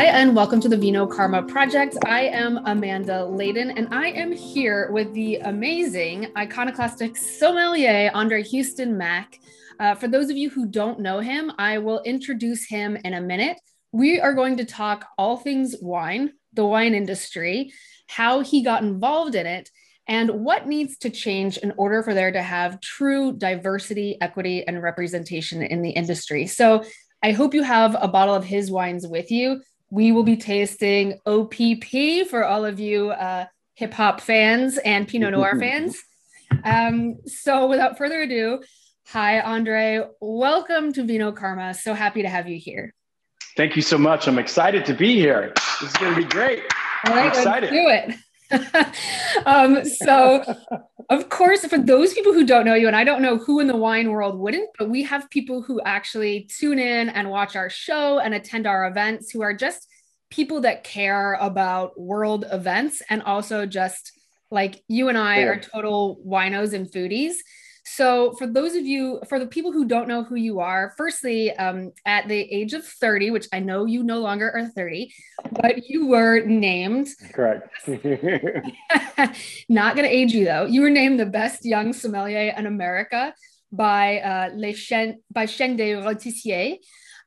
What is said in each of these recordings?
Hi, and welcome to the Vino Karma Project. I am Amanda Layden, and I am here with the amazing iconoclastic sommelier, Andre Hueston Mack. Uh, for those of you who don't know him, I will introduce him in a minute. We are going to talk all things wine, the wine industry, how he got involved in it, and what needs to change in order for there to have true diversity, equity, and representation in the industry. So, I hope you have a bottle of his wines with you. We will be tasting OPP for all of you uh, hip hop fans and Pinot Noir fans. Um, so, without further ado, hi, Andre. Welcome to Vino Karma. So happy to have you here. Thank you so much. I'm excited to be here. This is going to be great. All right, I'm excited. Let's do it. um, so, of course, for those people who don't know you, and I don't know who in the wine world wouldn't, but we have people who actually tune in and watch our show and attend our events who are just people that care about world events and also just like you and I yeah. are total winos and foodies. So, for those of you, for the people who don't know who you are, firstly, um, at the age of 30, which I know you no longer are 30, but you were named. Correct. not going to age you though. You were named the best young sommelier in America by uh, Les Chaînes, by Chaîne des Rôtisseurs.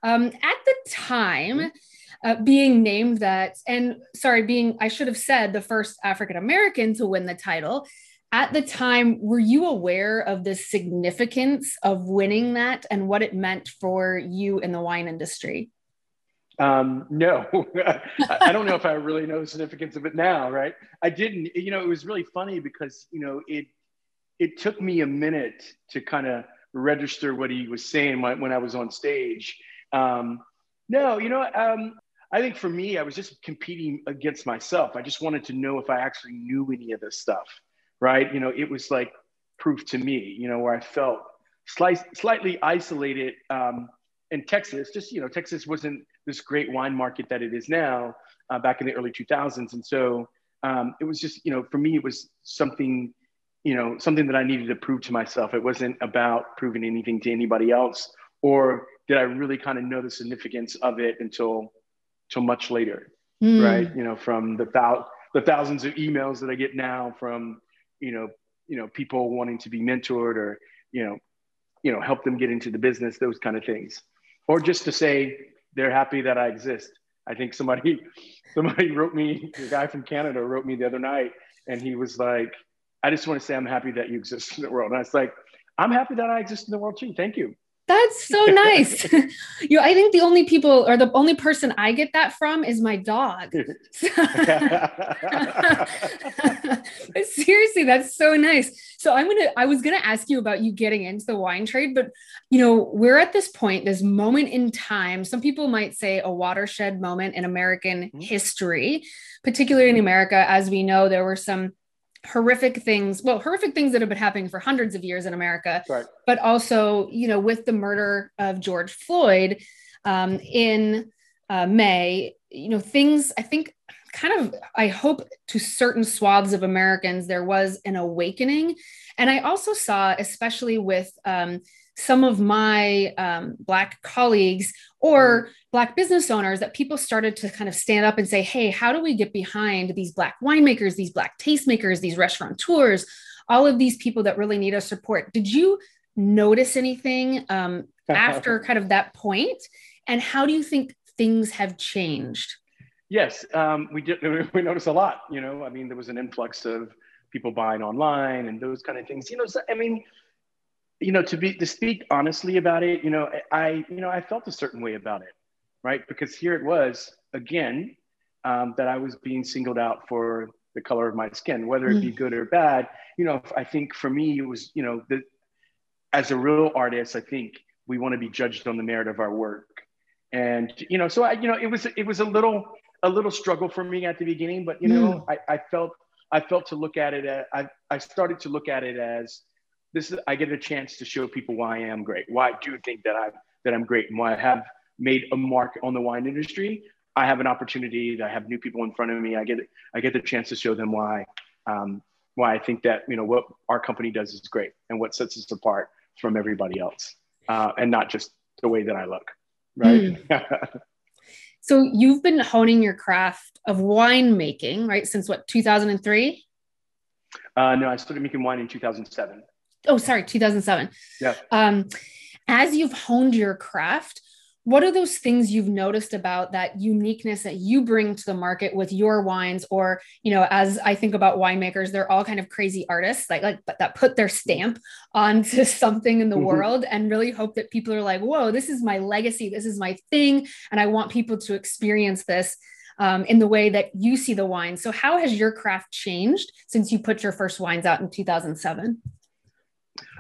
Um, at the time, uh, being named that, and sorry, being, I should have said the first African American to win the title at the time, were you aware of the significance of winning that and what it meant for you in the wine industry? Um, no, I don't know if I really know the significance of it now, right? I didn't, you know, it was really funny because, you know, it, it took me a minute to kind of register what he was saying when, I was on stage. Um, no, you know, um, I think for me, I was just competing against myself. I just wanted to know if I actually knew any of this stuff right? You know, it was like proof to me, you know, where I felt slight, slightly isolated um, in Texas. Just, you know, Texas wasn't this great wine market that it is now uh, back in the early 2000s. And so um, it was just, you know, for me, it was something, you know, something that I needed to prove to myself. It wasn't about proving anything to anybody else, or did I really kind of know the significance of it until, until much later, mm. right? You know, from the, thou- the thousands of emails that I get now from you know, you know, people wanting to be mentored or, you know, you know, help them get into the business, those kind of things. Or just to say they're happy that I exist. I think somebody somebody wrote me, the guy from Canada wrote me the other night, and he was like, I just want to say I'm happy that you exist in the world. And I was like, I'm happy that I exist in the world too. Thank you. That's so nice. you I think the only people or the only person I get that from is my dog. Seriously, that's so nice. So I'm gonna I was gonna ask you about you getting into the wine trade, but you know, we're at this point, this moment in time. Some people might say a watershed moment in American mm-hmm. history, particularly in America. As we know, there were some horrific things well horrific things that have been happening for hundreds of years in america right. but also you know with the murder of george floyd um, in uh, may you know things i think kind of i hope to certain swaths of americans there was an awakening and i also saw especially with um, some of my um, Black colleagues or mm. Black business owners that people started to kind of stand up and say, hey, how do we get behind these Black winemakers, these Black tastemakers, these restaurateurs, all of these people that really need our support? Did you notice anything um, after kind of that point? And how do you think things have changed? Yes, um, we did. We noticed a lot. You know, I mean, there was an influx of people buying online and those kind of things. You know, so, I mean, you know, to be to speak honestly about it, you know, I you know I felt a certain way about it, right? Because here it was again um, that I was being singled out for the color of my skin, whether it be mm. good or bad. You know, I think for me it was, you know, the, as a real artist, I think we want to be judged on the merit of our work, and you know, so I, you know, it was it was a little a little struggle for me at the beginning, but you know, mm. I, I felt I felt to look at it. As, I I started to look at it as this is I get a chance to show people why I am great, why I do think that I that I'm great, and why I have made a mark on the wine industry. I have an opportunity. I have new people in front of me. I get I get the chance to show them why um, why I think that you know what our company does is great and what sets us apart from everybody else, uh, and not just the way that I look, right? Mm. So you've been honing your craft of winemaking, right? Since what, 2003? Uh, no, I started making wine in 2007. Oh, sorry, 2007. Yeah. Um, as you've honed your craft, what are those things you've noticed about that uniqueness that you bring to the market with your wines or you know as i think about winemakers they're all kind of crazy artists like like that put their stamp onto something in the mm-hmm. world and really hope that people are like whoa this is my legacy this is my thing and i want people to experience this um, in the way that you see the wine so how has your craft changed since you put your first wines out in 2007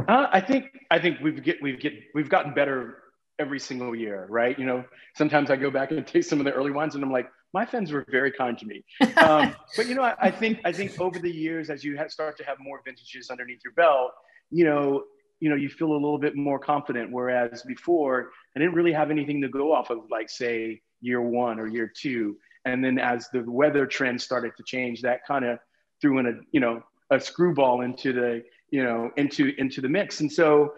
uh, I think I think we've get we've get we've gotten better every single year, right? You know, sometimes I go back and taste some of the early ones, and I'm like, my fans were very kind to me. Um, but you know, I, I, think I think over the years, as you have, start to have more vintages underneath your belt, you know, you know, you feel a little bit more confident. Whereas before, I didn't really have anything to go off of, like say year one or year two. And then as the weather trends started to change, that kind of threw in a you know a screwball into the you know into into the mix. And so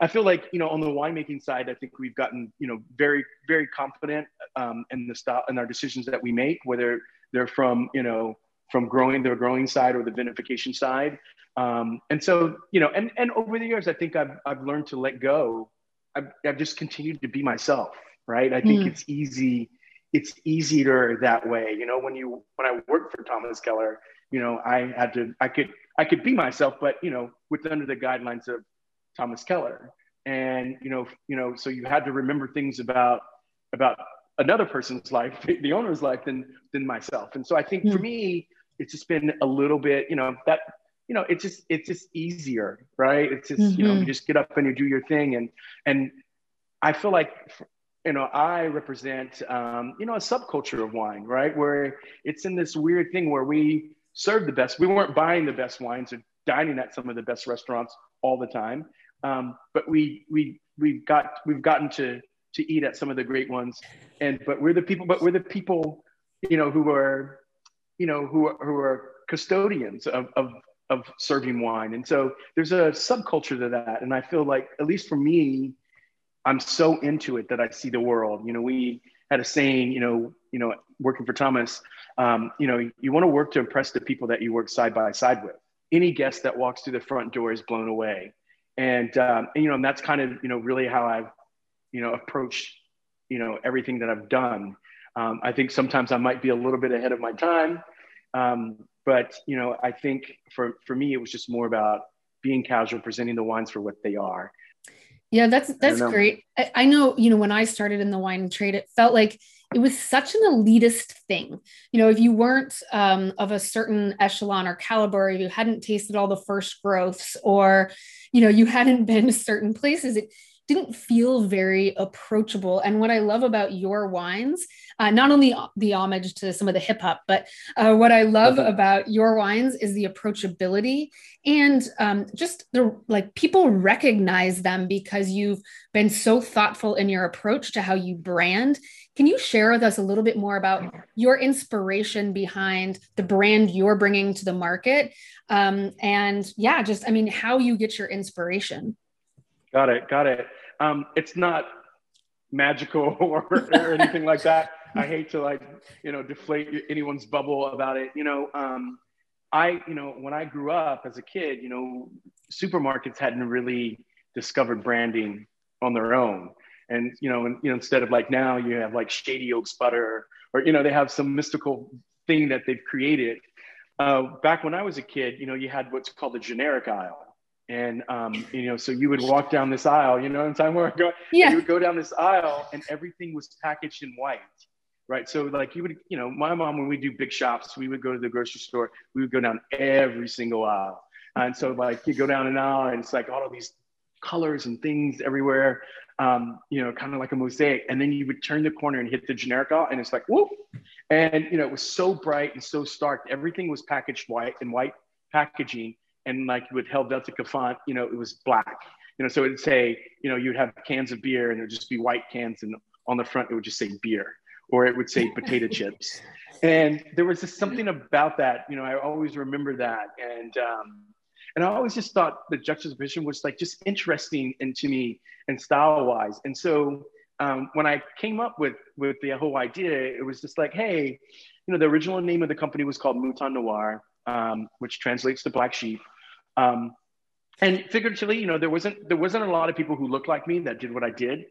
I feel like you know on the winemaking side, I think we've gotten you know very very confident um, in the style in our decisions that we make, whether they're from you know from growing the growing side or the vinification side. Um, and so you know, and and over the years, I think I've I've learned to let go. I've, I've just continued to be myself, right? I think mm. it's easy. It's easier that way. You know, when you when I worked for Thomas Keller, you know, I had to I could I could be myself, but you know, with under the guidelines of Thomas Keller. And you know, you know, so you had to remember things about about another person's life, the owner's life, than than myself. And so I think mm. for hmm. me, it's just been a little bit, you know, that you know, it's just it's just easier, right? It's just mm-hmm. you know, you mm-hmm. just get up and you do your thing, and and I feel like you know I represent um, you know a subculture of wine, right? Where it's in this weird thing where we serve the best. We weren't buying the best wines or dining at some of the best restaurants all the time. Um, but we we we've got we've gotten to to eat at some of the great ones, and but we're the people. But we're the people, you know, who are, you know, who are, who are custodians of, of of serving wine, and so there's a subculture to that. And I feel like, at least for me, I'm so into it that I see the world. You know, we had a saying, you know, you know, working for Thomas, um, you know, you want to work to impress the people that you work side by side with. Any guest that walks through the front door is blown away. And, um, and you know and that's kind of you know really how i've you know approached you know everything that i've done. Um, i think sometimes i might be a little bit ahead of my time um, but you know i think for for me it was just more about being casual presenting the wines for what they are. Yeah that's that's I great. I, I know you know when i started in the wine trade it felt like it was such an elitist thing. You know, if you weren't um, of a certain echelon or caliber, if you hadn't tasted all the first growths, or you know, you hadn't been to certain places, it didn't feel very approachable. And what I love about your wines, uh, not only the homage to some of the hip hop, but uh, what I love mm-hmm. about your wines is the approachability and um, just the like people recognize them because you've been so thoughtful in your approach to how you brand can you share with us a little bit more about your inspiration behind the brand you're bringing to the market? Um, and yeah, just, I mean, how you get your inspiration. Got it. Got it. Um, it's not magical or, or anything like that. I hate to like, you know, deflate anyone's bubble about it. You know, um, I, you know, when I grew up as a kid, you know, supermarkets hadn't really discovered branding on their own and you know, and, you know, instead of like now you have like shady oaks butter, or you know, they have some mystical thing that they've created. Uh, back when I was a kid, you know, you had what's called the generic aisle, and um, you know, so you would walk down this aisle, you know, in time where I go, yeah, you would go down this aisle, and everything was packaged in white right? So like you would, you know, my mom when we do big shops, we would go to the grocery store, we would go down every single aisle, and so like you go down an aisle and it's like all of these colors and things everywhere um, you know, kind of like a mosaic. And then you would turn the corner and hit the generic aisle and it's like, whoop. And, you know, it was so bright and so stark. Everything was packaged white in white packaging. And like with Helvetica font, you know, it was black. You know, so it'd say, you know, you'd have cans of beer and it would just be white cans. And on the front, it would just say beer or it would say potato chips. And there was just something about that, you know, I always remember that. And, um, and I always just thought the juxtaposition was like just interesting and to me and style wise. And so, um, when I came up with with the whole idea, it was just like, hey, you know, the original name of the company was called Mouton Noir, um, which translates to black sheep. Um, and figuratively, you know, there wasn't there wasn't a lot of people who looked like me that did what I did.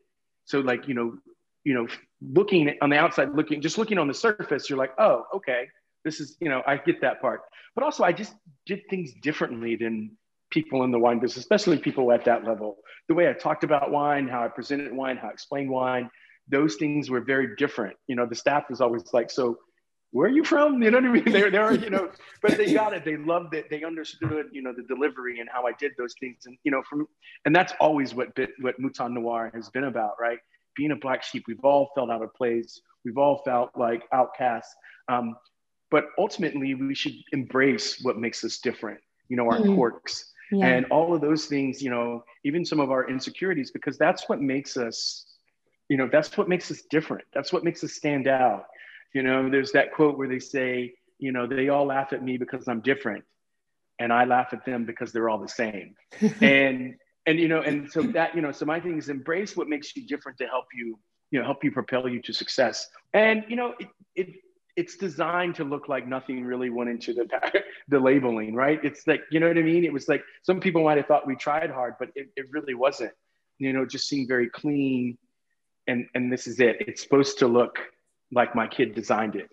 So like, you know, you know, looking on the outside, looking just looking on the surface, you're like, oh, okay, this is, you know, I get that part. But also, I just did things differently than people in the wine business, especially people at that level. The way I talked about wine, how I presented wine, how I explained wine, those things were very different. You know, the staff was always like, so where are you from? You know what I mean? They're, they're, you know, but they got it. They loved it. They understood, you know, the delivery and how I did those things. And, you know, from, and that's always what, bit, what Mouton Noir has been about, right? Being a black sheep, we've all felt out of place. We've all felt like outcasts. Um, but ultimately we should embrace what makes us different, you know, our mm. quirks yeah. and all of those things, you know, even some of our insecurities, because that's what makes us, you know, that's what makes us different. That's what makes us stand out you know, there's that quote where they say, you know, they all laugh at me because I'm different, and I laugh at them because they're all the same. and and you know, and so that you know, so my thing is embrace what makes you different to help you, you know, help you propel you to success. And you know, it, it it's designed to look like nothing really went into the the labeling, right? It's like you know what I mean. It was like some people might have thought we tried hard, but it, it really wasn't. You know, it just seemed very clean, and and this is it. It's supposed to look like my kid designed it,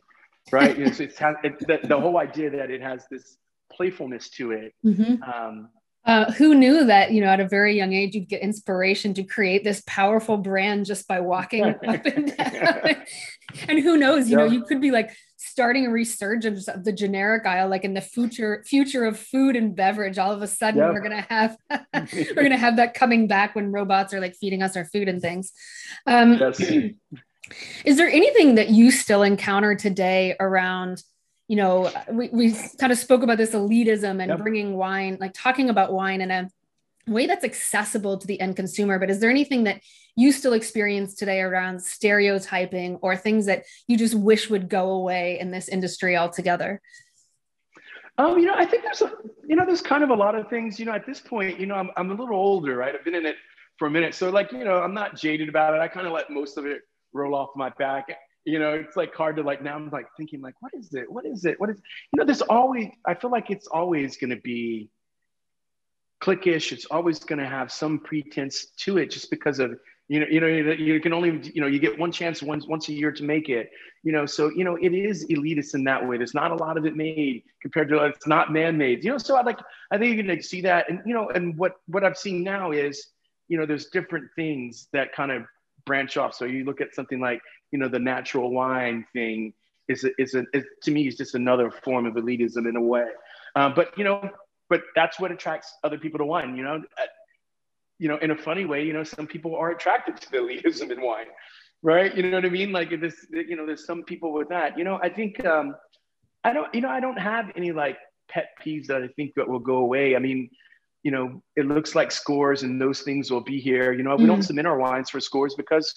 right? it's, it's it, the, the, whole idea that it has this playfulness to it. Mm-hmm. Um, uh, who knew that you know at a very young age you'd get inspiration to create this powerful brand just by walking up and down and who knows you know you could be like starting a resurgence of the generic aisle like in the future future of food and beverage all of a sudden we're gonna have we're gonna have that coming back when robots are like feeding us our food and things um, yes. Is there anything that you still encounter today around, you know, we, we kind of spoke about this elitism and yep. bringing wine, like talking about wine in a way that's accessible to the end consumer. But is there anything that you still experience today around stereotyping or things that you just wish would go away in this industry altogether? Um, you know, I think there's a, you know, there's kind of a lot of things, you know, at this point, you know, I'm, I'm a little older, right? I've been in it for a minute. So like, you know, I'm not jaded about it. I kind of let most of it roll off my back. You know, it's like hard to like now I'm like thinking like, what is it? What is it? What is you know, there's always I feel like it's always gonna be cliquish. It's always gonna have some pretense to it just because of you know, you know, you can only, you know, you get one chance once once a year to make it, you know. So you know, it is elitist in that way. There's not a lot of it made compared to it's not man-made, you know. So I like, I think you can see that, and you know, and what what I've seen now is, you know, there's different things that kind of branch off. So you look at something like, you know, the natural wine thing is, is, a, is to me, is just another form of elitism in a way. Uh, but, you know, but that's what attracts other people to wine, you know, uh, you know, in a funny way, you know, some people are attracted to the elitism in wine, right? You know what I mean? Like if this, you know, there's some people with that, you know, I think, um, I don't, you know, I don't have any like pet peeves that I think that will go away. I mean, you know, it looks like scores and those things will be here. You know, we mm-hmm. don't submit our wines for scores because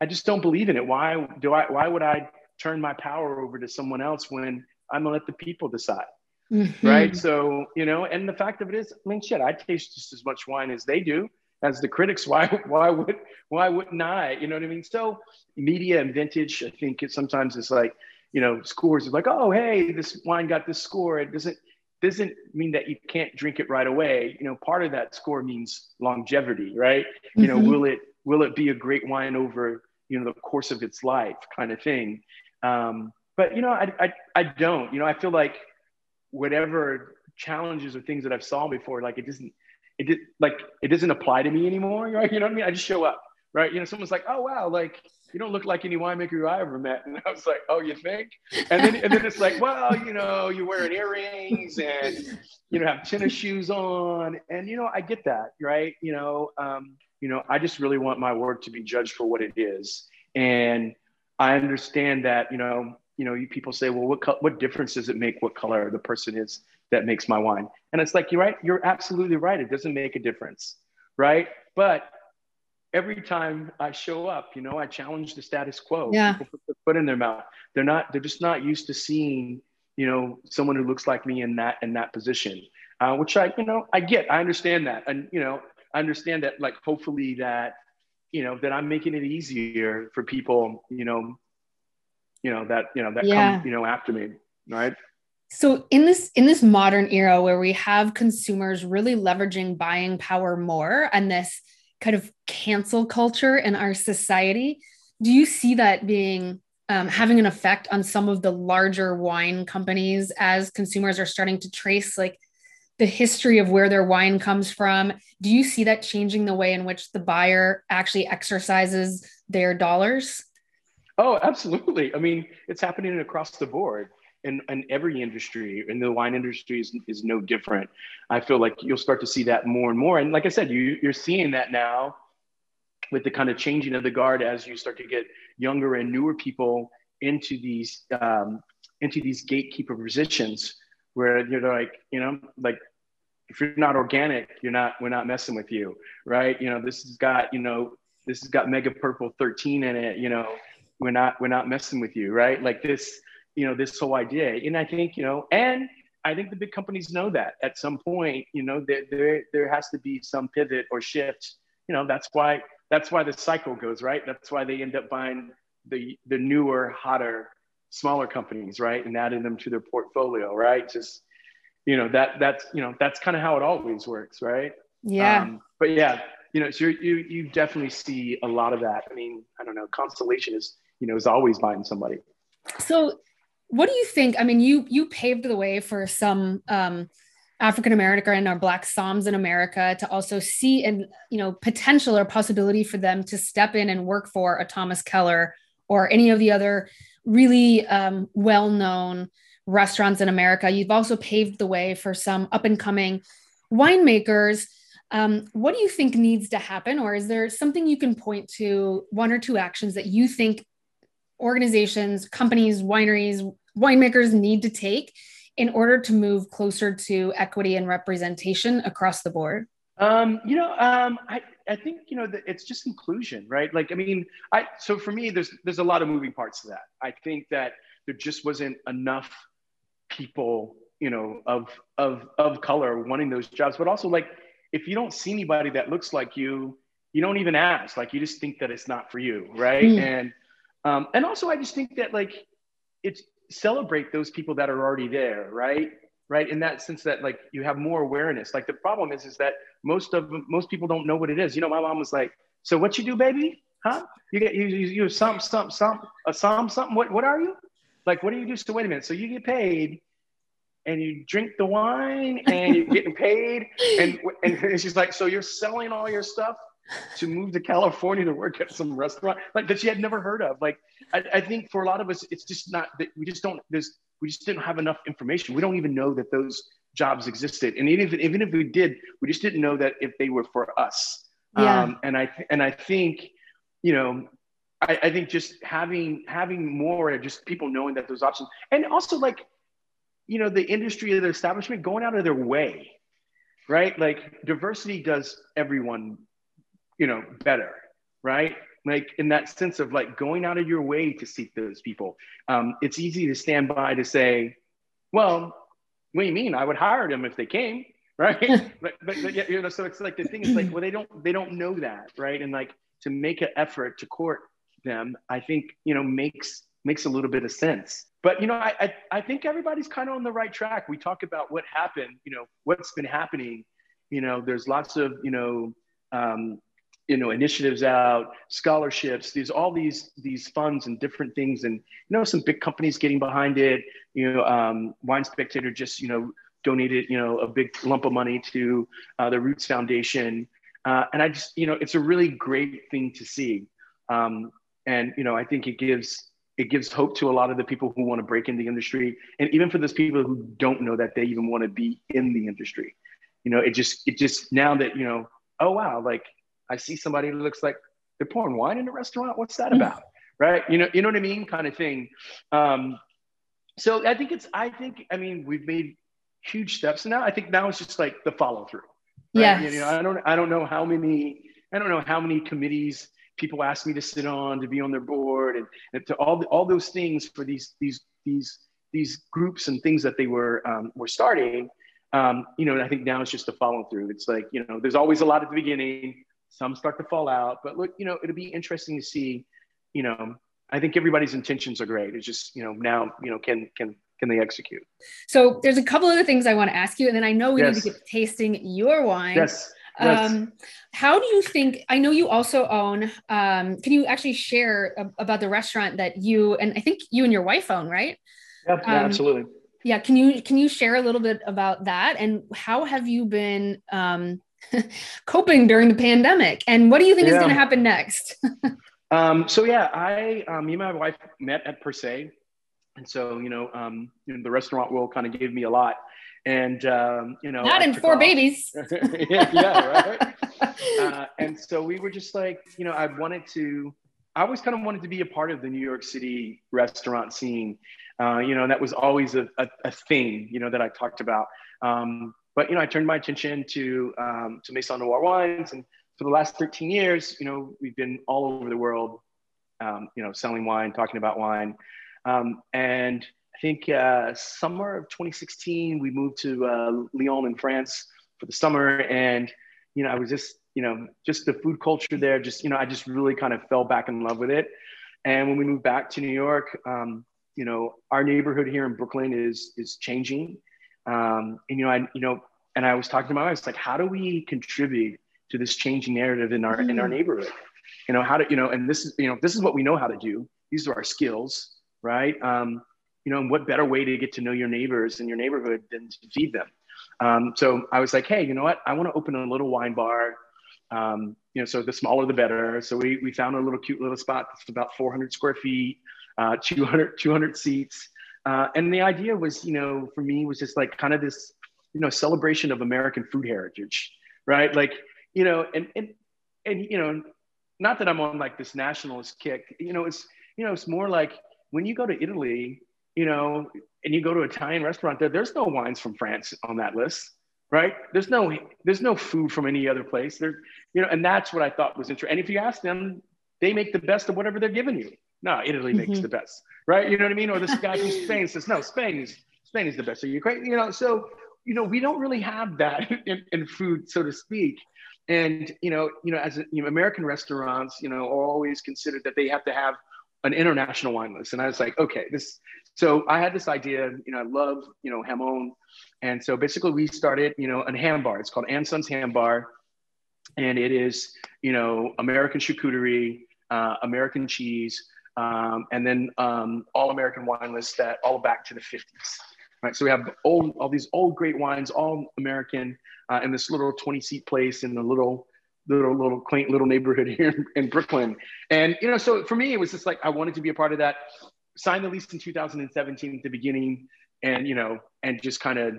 I just don't believe in it. Why do I, why would I turn my power over to someone else when I'm gonna let the people decide? Mm-hmm. Right. So, you know, and the fact of it is, I mean, shit, I taste just as much wine as they do, as the critics. Why, why would, why wouldn't I? You know what I mean? So media and vintage, I think it sometimes it's like, you know, scores is like, oh, hey, this wine got this score. It doesn't, doesn't mean that you can't drink it right away. You know, part of that score means longevity, right? You know, mm-hmm. will it will it be a great wine over you know the course of its life, kind of thing. Um, but you know, I, I I don't. You know, I feel like whatever challenges or things that I've saw before, like it doesn't it did like it doesn't apply to me anymore, right? You know what I mean? I just show up, right? You know, someone's like, oh wow, like you don't look like any winemaker I ever met. And I was like, oh, you think? And then, and then it's like, well, you know, you're wearing earrings and, you know, have tennis shoes on. And, you know, I get that, right? You know, um, you know, I just really want my work to be judged for what it is. And I understand that, you know, you know, people say, well, what, co- what difference does it make what color the person is that makes my wine? And it's like, you're right. You're absolutely right. It doesn't make a difference. Right. But every time I show up, you know, I challenge the status quo. Yeah. People put their foot in their mouth. They're not, they're just not used to seeing, you know, someone who looks like me in that, in that position, uh, which I, you know, I get, I understand that. And, you know, I understand that like, hopefully that you know, that I'm making it easier for people, you know, you know, that, you know, that Yeah. come, you know, after me. Right. So in this in this modern era where we have consumers really leveraging buying power more and this kind of cancel culture in our society, do you see that being um, having an effect on some of the larger wine companies as consumers are starting to trace like the history of where their wine comes from? Do you see that changing the way in which the buyer actually exercises their dollars? Oh, absolutely. I mean, it's happening across the board in, in every industry, and the wine industry is, is no different. I feel like you'll start to see that more and more. And like I said, you, you're seeing that now with the kind of changing of the guard as you start to get younger and newer people into these um, into these gatekeeper positions where you're like, you know, like if you're not organic, you're not, we're not messing with you, right? You know, this has got, you know, this has got mega purple 13 in it, you know, we're not, we're not messing with you, right? Like this, you know, this whole idea. And I think, you know, and I think the big companies know that at some point, you know, there, there, there has to be some pivot or shift. You know, that's why, that's why the cycle goes, right? That's why they end up buying the, the newer, hotter, smaller companies, right? And adding them to their portfolio, right? Just, you know, that, that's, you know, that's kind of how it always works, right? Yeah. Um, but yeah, you know, so you you definitely see a lot of that. I mean, I don't know, Constellation is, you know, is always buying somebody. So, what do you think? I mean, you you paved the way for some um, African American or Black Somms in America to also see and you know potential or possibility for them to step in and work for a Thomas Keller or any of the other really um, well known restaurants in America. You've also paved the way for some up and coming winemakers. Um, what do you think needs to happen, or is there something you can point to, one or two actions that you think organizations, companies, wineries, winemakers need to take in order to move closer to equity and representation across the board? Um, you know, um, I, I think you know that it's just inclusion, right? Like, I mean, I so for me, there's there's a lot of moving parts to that. I think that there just wasn't enough people, you know, of of of color wanting those jobs, but also like if you don't see anybody that looks like you, you don't even ask. Like, you just think that it's not for you, right? Mm. And um, and also, I just think that like it's celebrate those people that are already there, right? Right. In that sense that like you have more awareness. Like the problem is, is that most of most people don't know what it is. You know, my mom was like, "So what you do, baby? Huh? You get you you, you some some some a somm something. What what are you? Like what do you do? So wait a minute. So you get paid, and you drink the wine, and you're getting paid, and and she's like, so you're selling all your stuff to move to California to work at some restaurant like that she had never heard of. Like I, I think for a lot of us, it's just not that we just don't. There's we just didn't have enough information. We don't even know that those jobs existed, and even if even if we did, we just didn't know that if they were for us. Yeah. Um, and I and I think, you know, I, I think just having having more just people knowing that there's options, and also like, you know, the industry of the establishment going out of their way, right? Like diversity does everyone, you know, better, right? Like in that sense of like going out of your way to seek those people. Um, it's easy to stand by to say, well, what do you mean? I would hire them if they came, right? but, but, but yeah, you know, so it's like the thing is like, well, they don't they don't know that, right? And like to make an effort to court them, I think you know makes makes a little bit of sense. But you know, I I, I think everybody's kind of on the right track. We talk about what happened, you know, what's been happening. You know, there's lots of you know. Um, you know initiatives out scholarships these all these these funds and different things. And you know some big companies getting behind it. You know um, wine spectator just you know donated you know a big lump of money to uh, the roots foundation. Uh, and i just you know it's a really great thing to see. Um, and you know i think it gives it gives hope to a lot of the people who want to break in the industry. And even for those people who don't know that they even want to be in the industry. You know it just it just now that you know oh wow like I see somebody who looks like they're pouring wine in a restaurant. What's that about? Right? You know, you know what I mean? Kind of thing. Um, so I think it's, I think, I mean, we've made huge steps. And now I think now it's just like the follow through. Right? Yes. You know, I don't, I don't know how many, I don't know how many committees people ask me to sit on to be on their board and, and to all the, all those things for these, these, these, these groups and things that they were, um, were starting. Um, you know, I think now it's just the follow through. It's like, you know, there's always a lot at the beginning some start to fall out. But look, you know, it'll be interesting to see. You know, I think everybody's intentions are great. It's just you know now you know can can can they execute? So there's a couple other things I want to ask you, and then I know we yes. need to get tasting your wine. Yes. Yes. Um, how do you think? I know you also own. Um, can you actually share a, about the restaurant that you and I think you and your wife own, right? Yeah, yeah um, absolutely. Yeah, can you can you share a little bit about that and how have you been um, coping during the pandemic? And what do you think yeah. is going to happen next? um, so yeah, I um, me and my wife met at Per Se, and so you know, um, you know the restaurant world kind of gave me a lot and um, you know, not in four off. babies. yeah, yeah, right. uh, and so we were just like, you know, I wanted to. I always kind of wanted to be a part of the New York City restaurant scene. Uh, you know, that was always a, a, a, thing, you know, that I talked about. Um, but you know, I turned my attention to um, to Maison Noir wines, and for the last 13 years, you know, we've been all over the world, um, you know, selling wine, talking about wine, um, and I think uh, summer of 2016, we moved to uh, Lyon in France for the summer. And, you know, I was just, you know, just the food culture there, just, you know, I just really kind of fell back in love with it. And when we moved back to New York, um, you know, our neighborhood here in Brooklyn is, is changing. Um, and, you know, I, you know, and I was talking to my wife, it's like, how do we contribute to this changing narrative in our, mm. in our mm. neighborhood? You know, how to, you know, and this is, you know, this is what we know how to do. These are our skills, right? Um, you know, and what better way to get to know your neighbors in your neighborhood than to feed them? Um, so I was like, hey, you know what? I want to open a little wine bar. Um, you know, so the smaller the better. So we, we found a little cute little spot that's about 400 square feet, uh, 200, 200 seats. Uh, and the idea was, you know, for me was just like kind of this, you know, celebration of American food heritage, right? Like, you know, and, and, and, you know, not that I'm on like this nationalist kick, you know, it's, you know, it's more like when you go to Italy, you know, and you go to an Italian restaurant there, there's no wines from France on that list, right? There's no there's no food from any other place. There, you know, and that's what I thought was interesting. And if you ask them, they make the best of whatever they're giving you. No, Italy makes mm-hmm. the best, right? You know what I mean? Or this guy from Spain says, no, Spain is Spain is the best. So you great, you know. So you know, we don't really have that in, in food, so to speak. And you know, you know, as you know, American restaurants, you know, are always considered that they have to have an international wine list. And I was like, okay, this. So I had this idea. You know, I love you know Jamon, and so basically we started you know a ham bar. It's called & Sons Ham Bar, and it is you know American charcuterie, uh, American cheese, um, and then um, all American wine lists that all back to the 50s. Right, so we have old, all these old great wines, all American, uh, in this little 20 seat place in the little little little quaint little neighborhood here in Brooklyn. And you know, so for me, it was just like I wanted to be a part of that. Signed the lease in 2017 at the beginning, and you know, and just kind of,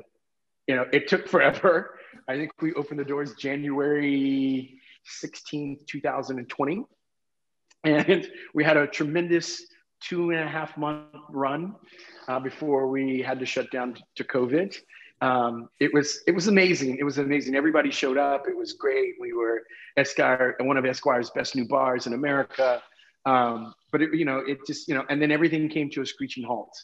you know, it took forever. I think we opened the doors January 16, 2020, and we had a tremendous two and a half month run uh, before we had to shut down to COVID um, it was it was amazing. It was amazing. Everybody showed up. It was great. We were Esquire, one of Esquire's best new bars in America. Um, but it, you know, it just you know, and then everything came to a screeching halt.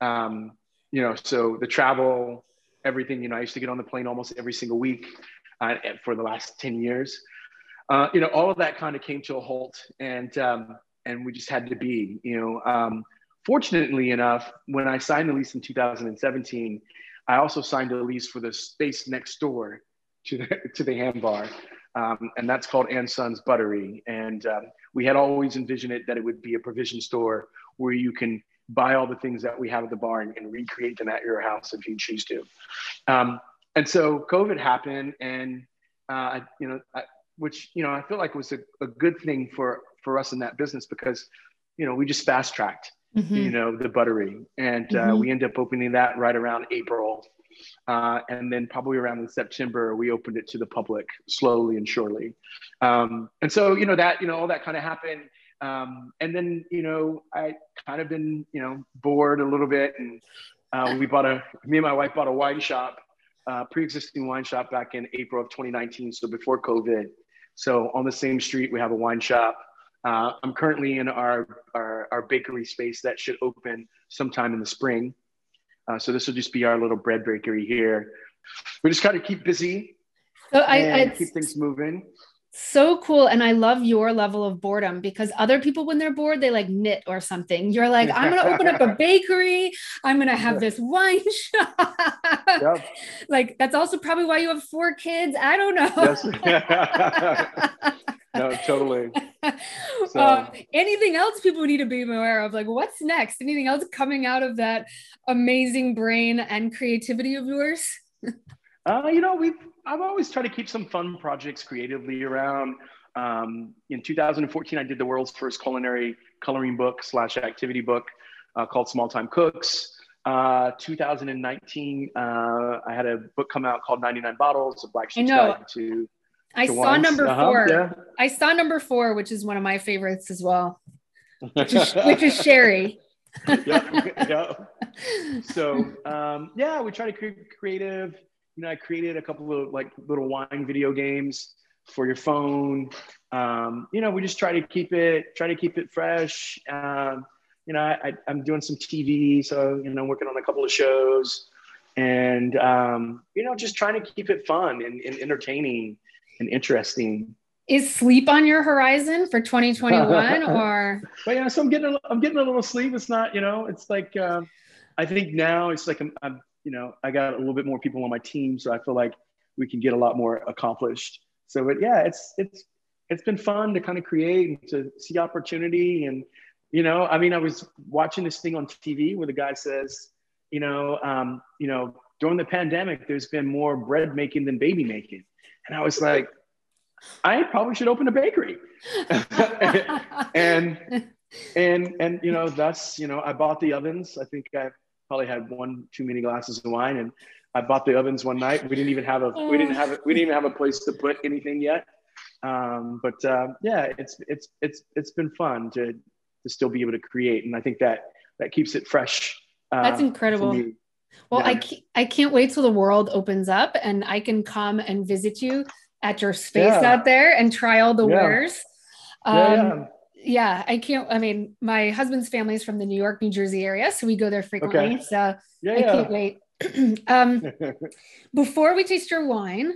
Um, you know, so the travel, everything. You know, I used to get on the plane almost every single week uh, for the last ten years. Uh, you know, all of that kind of came to a halt, and um, and we just had to be. You know, um, fortunately enough, when I signed the lease in 2017 I also signed a lease for the space next door to the, to the ham bar. Um, and that's called & Sons Buttery. And um, we had always envisioned it that it would be a provision store where you can buy all the things that we have at the bar and, and recreate them at your house if you choose to. Um, and so COVID happened, and uh, you know, I, which you know, I feel like was a, a good thing for for us in that business because you know we just fast tracked mm-hmm. you know, the buttery. And uh, mm-hmm. we ended up opening that right around April. Uh, and then probably around in September, we opened it to the public slowly and surely. Um, and so, you know, that, you know, all that kind of happened. Um, and then, you know, I kind of been, you know, bored a little bit. And uh, we bought a, me and my wife bought a wine shop, uh, pre-existing wine shop back in April of 2019. So before COVID. So on the same street, we have a wine shop. Uh, I'm currently in our, our, our, bakery space that should open sometime in the spring. Uh, so this will just be our little bread bakery here. We just kind of keep busy. So I, keep things moving. So cool. And i love your level of boredom because other people when they're bored they like knit or something. You're like i'm going to open up a bakery. I'm going to have this wine shop. Yep. like that's also probably why you have four kids. I don't know. Yes. no totally. So. um, anything else people need to be aware of? Like what's next? Anything else coming out of that amazing brain and creativity of yours? Uh, you know we've I've always tried to keep some fun projects creatively around. Um, in 2014, I did the world's first culinary coloring book slash activity book uh, called Small Thyme Cooks. Uh, 2019, uh, I had a book come out called 99 Bottles, a Black Sheep's Guide to. I saw wines. number uh-huh, 4 yeah. I saw number four, which is one of my favorites as well, which is, which is sherry. yeah, yeah. So um, yeah, we try to create creative you know, I created a couple of like little wine video games for your phone. Um, you know, we just try to keep it, try to keep it fresh. Um, you know, I, am doing some TV, so you know, working on a couple of shows, and um, you know, just trying to keep it fun and, and entertaining and interesting. Is sleep on your horizon for 2021, or? But yeah, so I'm getting, a, I'm getting a little sleep. It's not, you know, it's like, uh, I think now it's like I'm, I'm you know, I got a little bit more people on my team, so I feel like we can get a lot more accomplished. So, but yeah, it's it's it's been fun to kind of create and to see opportunity. And you know, I mean, I was watching this thing on TV where the guy says, you know, um, you know, during the pandemic, there's been more bread making than baby making, and I was like, I probably should open a bakery. and and and you know, thus you know, I bought the ovens. I think I probably had one too many glasses of wine and I bought the ovens one night. We didn't even have a we didn't have a, we didn't even have a place to put anything yet. Um, but uh, yeah, it's it's it's it's been fun to to still be able to create, and I think that that keeps it fresh. Uh, That's incredible. Well, yeah. I can't, I can't wait till the world opens up and I can come and visit you at your space yeah. out there and try all the yeah. wares. Um, yeah, I can't. I mean, my husband's family is from the New York, New Jersey area, so we go there frequently. Okay. So yeah, I can't wait. um, before we taste your wine,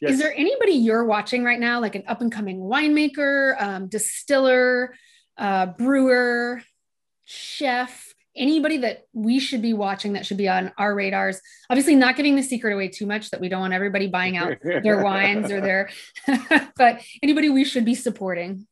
yes. is there anybody you're watching right now, like an up and coming winemaker, um, distiller, uh, brewer, chef? Anybody that we should be watching that should be on our radars? Obviously, not giving the secret away too much that we don't want everybody buying out their wines or their, but anybody we should be supporting.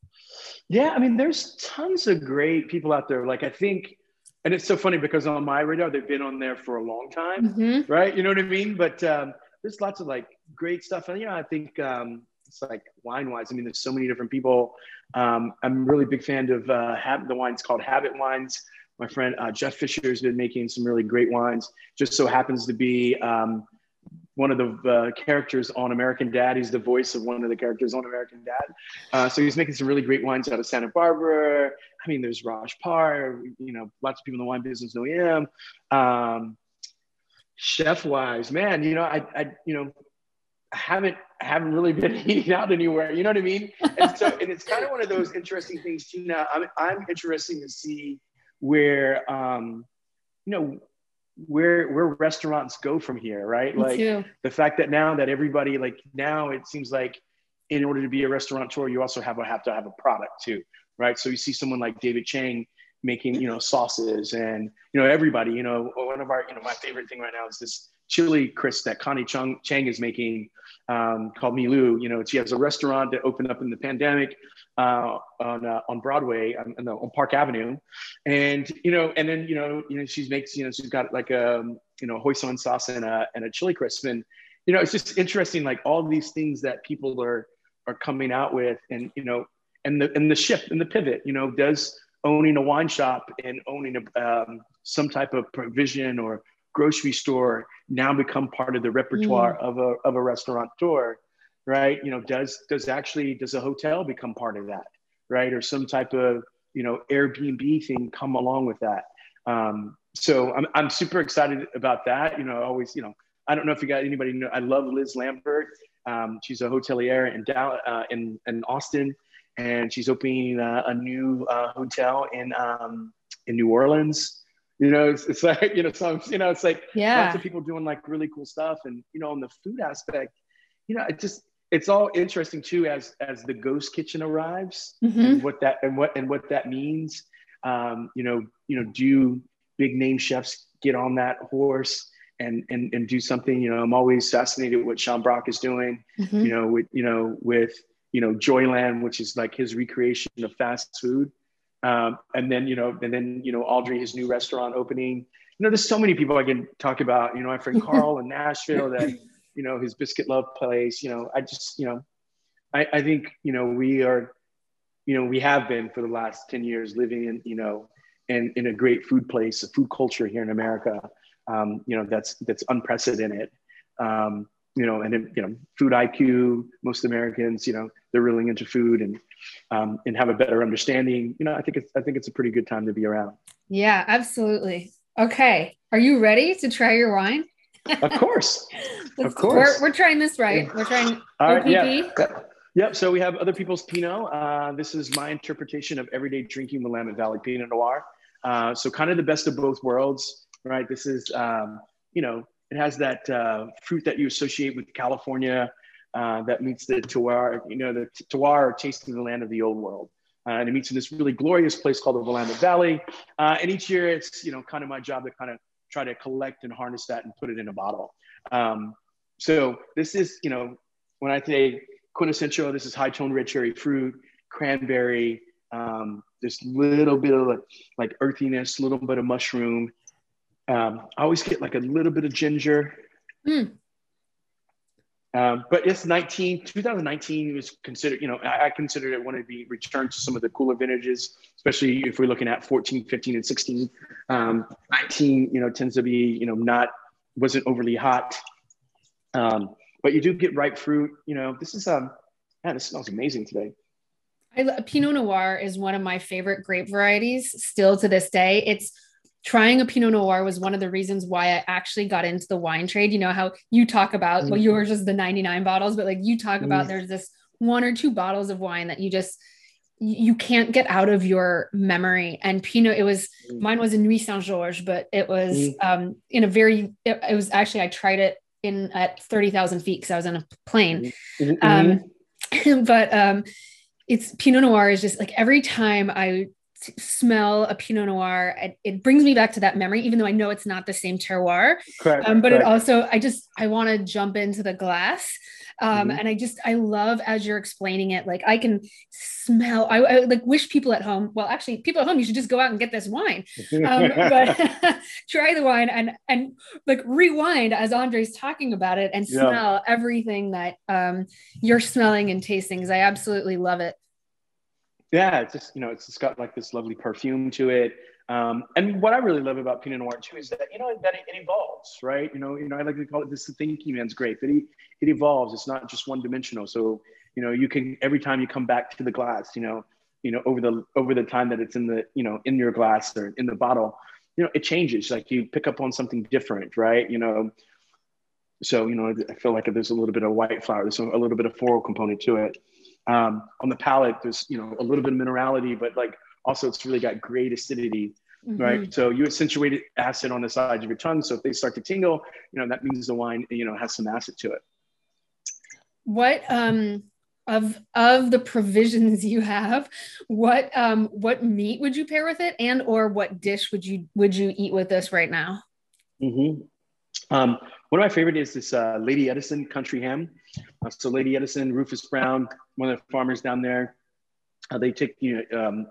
Yeah, I mean, there's tons of great people out there. Like, I think, and it's so funny because on my radar, they've been on there for a long time, mm-hmm. right? You know what I mean? But um, there's lots of like great stuff. And, you know, I think um, it's like wine wise. I mean, there's so many different people. Um, I'm really big fan of uh, Hab- the wines called Habit Wines. My friend uh, Jeff Fisher has been making some really great wines. Just so happens to be um, one of the uh, characters on American Dad. He's the voice of one of the characters on American Dad. Uh, so he's making some really great wines out of Santa Barbara. I mean, there's Raj Parr. You know, lots of people in the wine business know him. Um, chef wise, man, you know, I, I, you know, I haven't I haven't really been eating out anywhere. You know what I mean? And so, and it's kind of one of those interesting things. Now, I'm I'm interested to see where, um, you know, where where restaurants go from here, right? Me like too. the fact that now that everybody like now it seems like in order to be a restaurateur, you also have, have to have a product too, right? So you see someone like David Chang making you know sauces and you know everybody you know one of our you know my favorite thing right now is this chili crisp that Connie Chung, Chang is making um, called Milu. You know, she has a restaurant that opened up in the pandemic uh, on uh, on Broadway, on, on Park Avenue, and you know, and then you know, you know, she makes you know, she's got like a you know hoisin sauce and a and a chili crisp, and you know, it's just interesting, like all these things that people are are coming out with, and you know, and the and the shift and the pivot, you know, does owning a wine shop and owning a, um, some type of provision or grocery store now become part of the repertoire mm. of a of a restaurateur, right? You know, does does actually does a hotel become part of that, right? Or some type of you know Airbnb thing come along with that. Um, so I'm I'm super excited about that. You know, always you know I don't know if you got anybody know I love Liz Lambert. Um, she's a hotelier in Dallas, uh, in in Austin, and she's opening uh, a new uh, hotel in um, in New Orleans you know it's, it's like you know so you know it's like yeah lots of people doing like really cool stuff and you know on the food aspect you know it just it's all interesting too as as the ghost kitchen arrives mm-hmm. and what that and what and what that means. Um, you know, you know, do big name chefs get on that horse and and and do something? You know, I'm always fascinated what Sean Brock is doing. Mm-hmm. You know, with you know with you know Joyland, which is like his recreation of fast food. Um, and then you know, and then you know, Audrey, his new restaurant opening. You know, there's so many people I can talk about. You know, my friend Karl in Nashville that you know his biscuit love place. You know, I just you know, I, I think you know we are, you know, we have been for the last ten years living in you know, in in a great food place, a food culture here in America. Um, you know, that's that's unprecedented. Um, you know, and you know, food IQ. Most Americans, you know, they're really into food and um, and have a better understanding. You know, I think it's I think it's a pretty good time to be around. Yeah, absolutely. Okay, are you ready to try your wine? of course, of course. We're, we're trying this right. We're trying. All right, yeah. Yep. So we have other people's Pinot. Uh, this is my interpretation of everyday drinking Willamette Valley Pinot Noir. Uh, so kind of the best of both worlds, right? This is, um, you know, it has that uh, fruit that you associate with California uh, that meets the terroir, you know, the terroir tasting the land of the old world. Uh, and it meets in this really glorious place called the Willamette Valley. Uh, and each year it's, you know, kind of my job to kind of try to collect and harness that and put it in a bottle. Um, so this is, you know, when I say quintessential, this is high tone red cherry fruit, cranberry, um, this little bit of like, like earthiness, a little bit of mushroom, um, I always get like a little bit of ginger. Mm. Um, but it's 19, 2019 was considered, you know, I, I considered it one of the return to some of the cooler vintages, especially if we're looking at 14, 15, and 16. Um, 19, you know, tends to be, you know, not, wasn't overly hot. Um, but you do get ripe fruit, you know, this is, um, man, this smells amazing today. I, Pinot Noir is one of my favorite grape varieties still to this day. It's trying a Pinot Noir was one of the reasons why I actually got into the wine trade. You know how you talk about, well, mm-hmm. yours is the 99 bottles, but like you talk about, mm-hmm. there's this one or two bottles of wine that you just, you can't get out of your memory. And Pinot, it was, mm-hmm. mine was in Nuits-Saint-Georges, but it was um, in a very, it, it, was actually, I tried it in at 30,000 feet because I was on a plane. Um, but um, it's Pinot Noir is just like every time I smell a Pinot Noir, it, it, brings me back to that memory, even though I know it's not the same terroir. Correct, um, but correct. it also, I just, I want to jump into the glass. Um, mm-hmm. And I just, I love as you're explaining it, like I can smell, I, I, like wish people at home, well, actually people at home, you should just go out and get this wine, um, but try the wine and, and like rewind as Andre's talking about it and smell yeah. everything that um, you're smelling and tasting. Cause I absolutely love it. Yeah, it's just you know, it's just got like this lovely perfume to it. Um, and what I really love about Pinot Noir too is that you know that it, it, evolves, right? You know, you know, I like to call it this thinking man's grape. It it evolves. It's not just one dimensional. So you know, you can every time you come back to the glass, you know, you know, over the over the time that it's in the you know in your glass or in the bottle, you know, it changes. Like you pick up on something different, right? You know, so you know, I feel like there's a little bit of white flower. There's a little bit of floral component to it. Um, on the palate, there's you know a little bit of minerality, but like also it's really got great acidity, mm-hmm. right? So you accentuate acid on the sides of your tongue. So if they start to tingle, you know that means the wine you know has some acid to it. What um of of the provisions you have, what um what meat would you pair with it, and or what dish would you would you eat with this right now? Mm-hmm. Um, one of my favorite is this uh, Lady Edison country ham. Uh, so Lady Edison, Rufus Brown, one of the farmers down there, uh, they take you know um,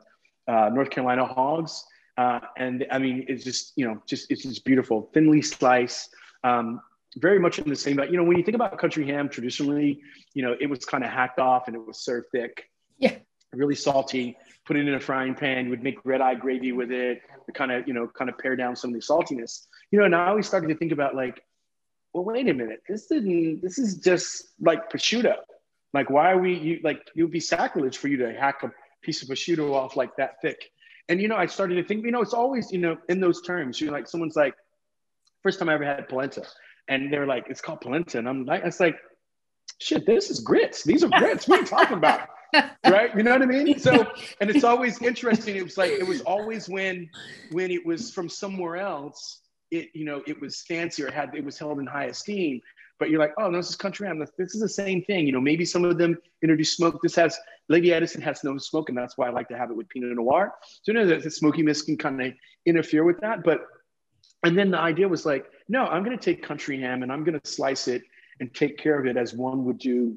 uh, North Carolina hogs, uh, and I mean it's just you know just it's just beautiful, thinly sliced. Um, very much in the same, but you know when you think about country ham traditionally, you know it was kind of hacked off and it was served thick. Yeah. Really salty. Put it in a frying pan. You would make red eye gravy with it to kind of you know kind of pare down some of the saltiness. You know, and now we started to think about like well, wait a minute, this didn't, this is just like prosciutto. Like, why are we, you like, it would be sacrilege for you to hack a piece of prosciutto off like that thick. And, you know, I started to think, you know, it's always, you know, in those terms, you're like, someone's like, first time I ever had polenta. And they're like, it's called polenta. And I'm like, it's like, shit, this is grits. These are grits. What are you talking about? right you know what i mean so and it's always interesting it was like it was always when when it was from somewhere else it you know it was fancy or had it was held in high esteem but you're like, oh, no, this is country ham. This is the same thing. You know, maybe some of them introduce smoke. This has Lady Edison has no smoke, and that's why I like to have it with Pinot Noir. So you know that the smokiness can kind of interfere with that. But and then the idea was like, no, I'm going to take country ham and I'm going to slice it and take care of it as one would do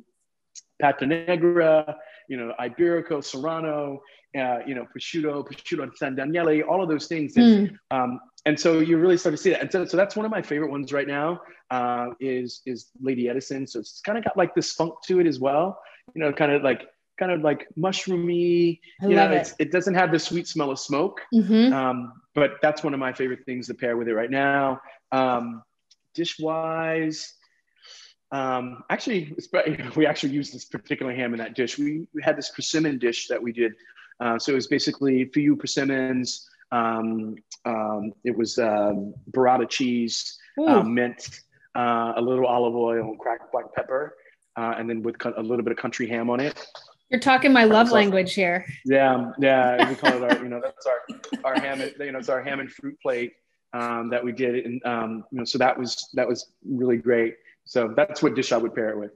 Pata Negra, you know, Iberico, Serrano, uh, you know, prosciutto, prosciutto San Daniele, all of those things. And, mm. um, and so you really start to see that. And so, so that's one of my favorite ones right now uh, is, is Lady Edison. So it's kind of got like this funk to it as well, you know, kind of like, kind of like mushroomy, I you know, it. it doesn't have the sweet smell of smoke. Mm-hmm. Um, but that's one of my favorite things to pair with it right now. Um, dish wise, um, actually, we actually used this particular ham in that dish. We, we had this persimmon dish that we did. Uh, so it was basically a few persimmons. Um, um, it was um, burrata cheese, uh, mint, uh, a little olive oil, and cracked black pepper, uh, and then with a little bit of country ham on it. You're talking my love language here. Yeah, yeah. We call it our, you know, that's our our ham. You know, it's our ham and fruit plate um, that we did, and um, you know, so that was that was really great. So that's what dish I would pair it with.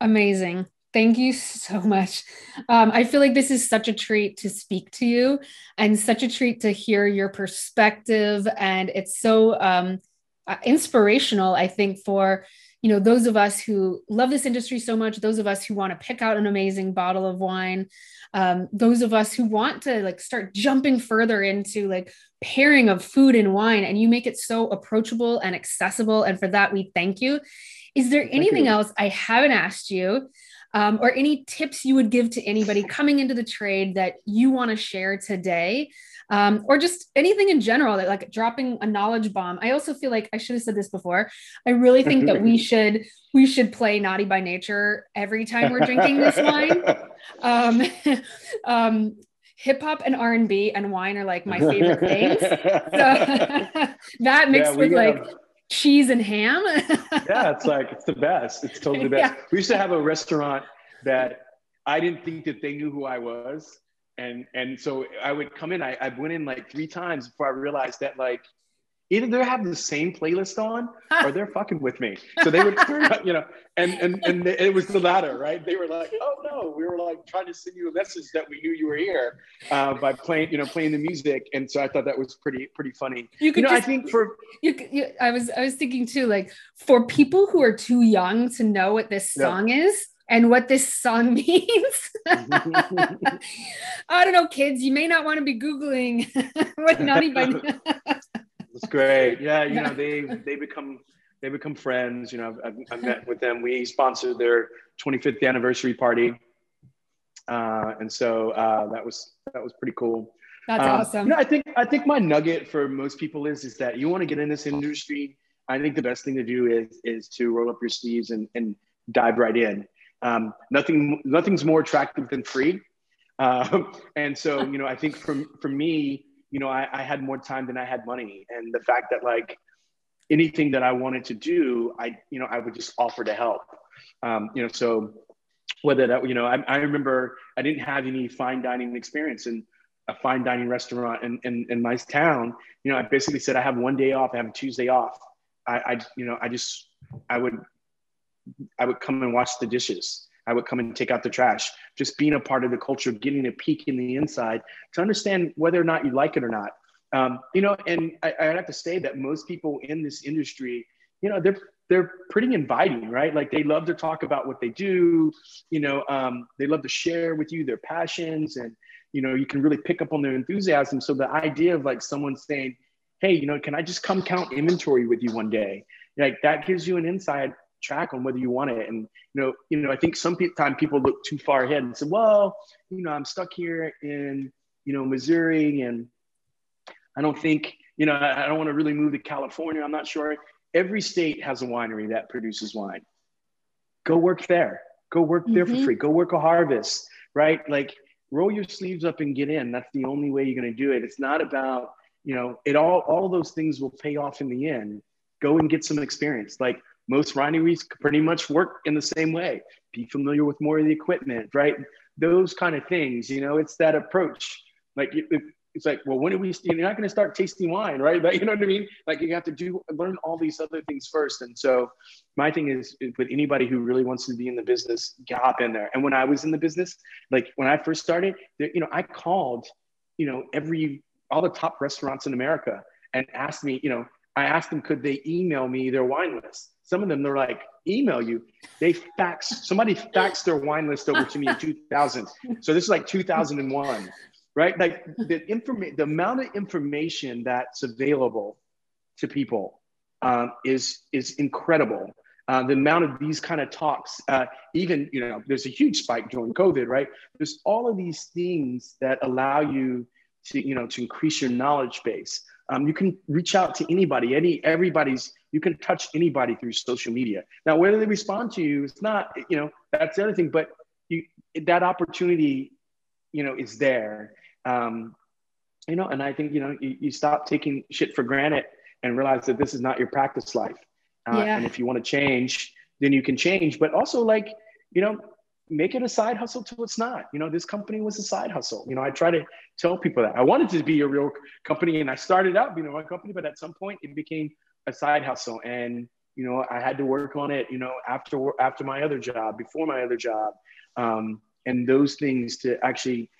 Amazing. Thank you so much. Um, I feel like this is such a treat to speak to you and such a treat to hear your perspective. And it's so um, uh, inspirational, I think, for you know those of us who love this industry so much those of us who want to pick out an amazing bottle of wine um, those of us who want to like start jumping further into like pairing of food and wine and you make it so approachable and accessible and for that we thank you is there anything else I haven't asked you? Um, or any tips you would give to anybody coming into the trade that you want to share today? Um, or just anything in general that like dropping a knowledge bomb. I also feel like i should have said this before i really think that we should we should play naughty by nature every time we're drinking this wine. Um, um, hip hop and R and B and wine are like my favorite things. So that mixed yeah, with like cheese and ham. yeah, it's like it's the best. It's totally the best. Yeah. We used to have a restaurant that I didn't think that they knew who I was. And and so I would come in, I, I went in like three times before I realized that like either they're having the same playlist on or they're fucking with me. So they would, you know, and and and it was the latter, right? They were like, oh no, we were like trying to send you a message that we knew you were here uh, by playing, you know, playing the music. And so I thought that was pretty pretty funny. You, you know, just, I think for you, you, I was I was thinking too, like for people who are too young to know what this song yeah. is and what this song means. I don't know, kids. You may not want to be googling what naughty by. It's great. Yeah, you know they they become they become friends. You know, I've, I've met with them. We sponsored their 25th anniversary party, uh, and so uh, that was that was pretty cool. That's um, awesome. You know, I think I think my nugget for most people is is that you want to get in this industry. I think the best thing to do is is to roll up your sleeves and, and dive right in. Um, nothing nothing's more attractive than free. Uh, and so, you know, I think for, for me, you know, I, I had more time than I had money. And the fact that like anything that I wanted to do, I, you know, I would just offer to help. Um, you know, so whether that, you know, I, I remember I didn't have any fine dining experience in a fine dining restaurant in, in, in my town. You know, I basically said, I have one day off, I have a Tuesday off. I, I, you know, I just, I would, I would come and wash the dishes. I would come and take out the trash. Just being a part of the culture, getting a peek in the inside to understand whether or not you like it or not. Um, you know, and I, I have to say that most people in this industry, you know, they're they're pretty inviting, right? Like they love to talk about what they do. You know, um, they love to share with you their passions, and you know, you can really pick up on their enthusiasm. So the idea of like someone saying, "Hey, you know, can I just come count inventory with you one day?" Like that gives you an insight track on whether you want it. And you know, you know, I think some time people look too far ahead and say, well, you know, I'm stuck here in you know Missouri, and I don't think you know I, I don't want to really move to California. I'm not sure. Every state has a winery that produces wine. Go work there. Go work there mm-hmm. for free. Go work a harvest, right? Like roll your sleeves up and get in. That's the only way you're going to do it. It's not about you know it all all those things will pay off in the end go and get some experience like most wineries pretty much work in the same way. Be familiar with more of the equipment, right? Those kind of things, you know, it's that approach. Like it's like, well, when are we? You're not going to start tasting wine, right? But you know what I mean? Like you have to do learn all these other things first. And so, my thing is with anybody who really wants to be in the business, hop in there. And when I was in the business, like when I first started, you know, I called, you know, every all the top restaurants in America and asked me, you know, I asked them could they email me their wine list. Some of them they're like, email you. They fax somebody faxed their wine list over to me in 2000. So this is like 2001 right? Like the information, the amount of information that's available to people um, is is incredible. Uh, the amount of these kind of talks, uh, even you know, there's a huge spike during COVID, right? There's all of these things that allow you to you know to increase your knowledge base. Um, you can reach out to anybody, any everybody's. You can touch anybody through social media. Now, whether they respond to you, it's not you know that's the other thing. But you that opportunity, you know, is there, um, you know, and I think, you know, you, you stop taking shit for granted and realize that this is not your practice life. Uh, yeah. And if you want to change, then you can change. But also, like, you know, make it a side hustle till it's not. You know, this company was a side hustle. You know, I try to tell people that I wanted to be a real company and I started out being a real company, but at some point it became a side hustle. And, you know, I had to work on it, you know, after, after my other job, before my other job. Um, and those things to actually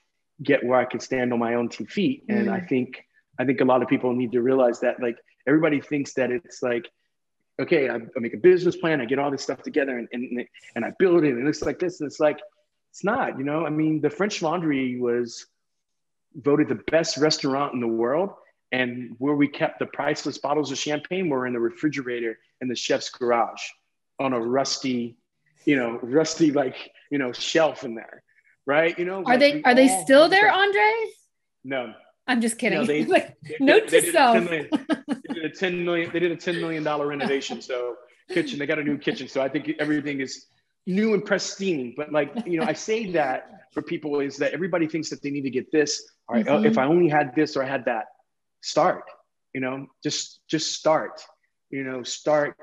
get where I could stand on my own two feet. And mm. I think I think a lot of people need to realize that like everybody thinks that it's like, okay, I, I make a business plan, I get all this stuff together and, and, and I build it and it looks like this. And it's like, it's not, you know, I mean, the French Laundry was voted the best restaurant in the world. And where we kept the priceless bottles of champagne were in the refrigerator in the chef's garage on a rusty, you know, rusty like, you know, shelf in there right? You know, are like they are they still there, Andre? No, I'm just kidding. No, they, like, they, note they, to self. they did a 10 million. They did a 10 million dollar renovation. So kitchen, they got a new kitchen. So I think everything is new and pristine. But like you know, I say that for people is that everybody thinks that they need to get this. All right, mm-hmm. if I only had this or I had that, start. You know, just just start. You know, start.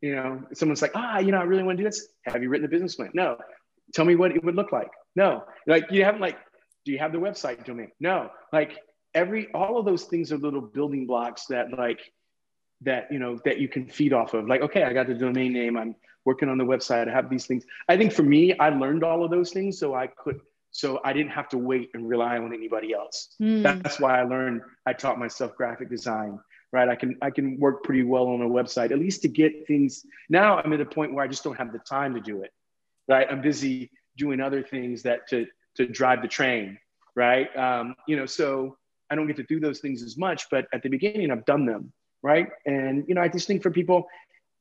You know, someone's like, ah, you know, I really want to do this. Have you written the business plan? No. Tell me what it would look like. No, like you haven't like, do you have the website domain? No, like every all of those things are little building blocks that like that you know that you can feed off of. Like, okay, I got the domain name. I'm working on the website. I have these things. I think for me, I learned all of those things so I could so I didn't have to wait and rely on anybody else. Mm. That's why I learned. I taught myself graphic design. Right, I can I can work pretty well on a website at least to get things. Now I'm at a point where I just don't have the time to do it. Right, I'm busy doing other things that to to drive the train, right? Um, you know, so I don't get to do those things as much, but at the beginning, I've done them, right? And you know, I just think for people,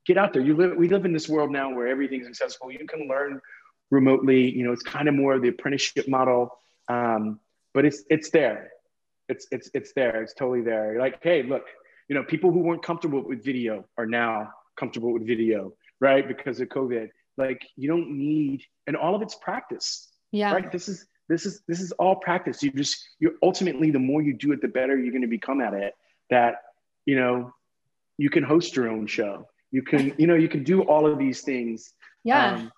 get out there. You live, we live in this world now where everything's accessible. You can learn remotely. You know, it's kind of more of the apprenticeship model, um, but it's it's there. It's it's it's there. It's totally there. like, hey, look, you know, people who weren't comfortable with video are now comfortable with video, right? Because of COVID like you don't need and all of it's practice yeah right this is this is this is all practice. You just you're ultimately the more you do it the better you're going to become at it that you know you can host your own show. You can you know you can do all of these things. Yeah. Um,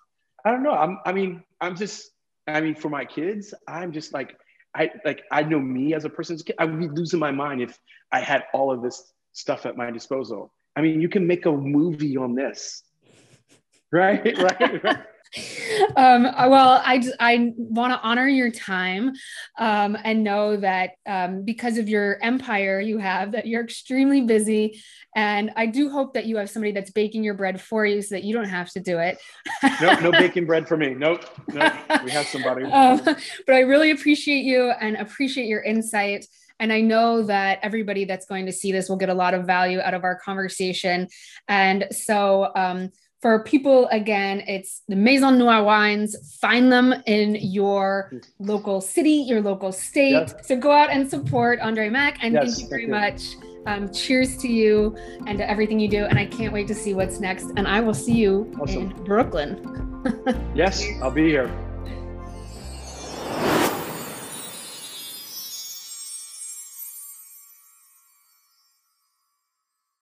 i don't know. I'm i mean i'm just i mean for my kids i'm just like i like i know me as a person i would be losing my mind if i had all of this stuff at my disposal. I mean you can make a movie on this. Right, right, right. um, well, I, I want to honor your time um, and know that um, because of your empire you have, that you're extremely busy. And I do hope that you have somebody that's baking your bread for you so that you don't have to do it. no, no baking bread for me. Nope. Nope. We have somebody. Um, but I really appreciate you and appreciate your insight. And I know that everybody that's going to see this will get a lot of value out of our conversation. And so, um, for people again it's the Maison Noir wines. Find them in your local city your local state. So go out and support andre mack and yes, thank you very thank much. Um, cheers to you and to everything you do and i can't wait to see what's next. And i will see you awesome. in brooklyn. Yes i'll be here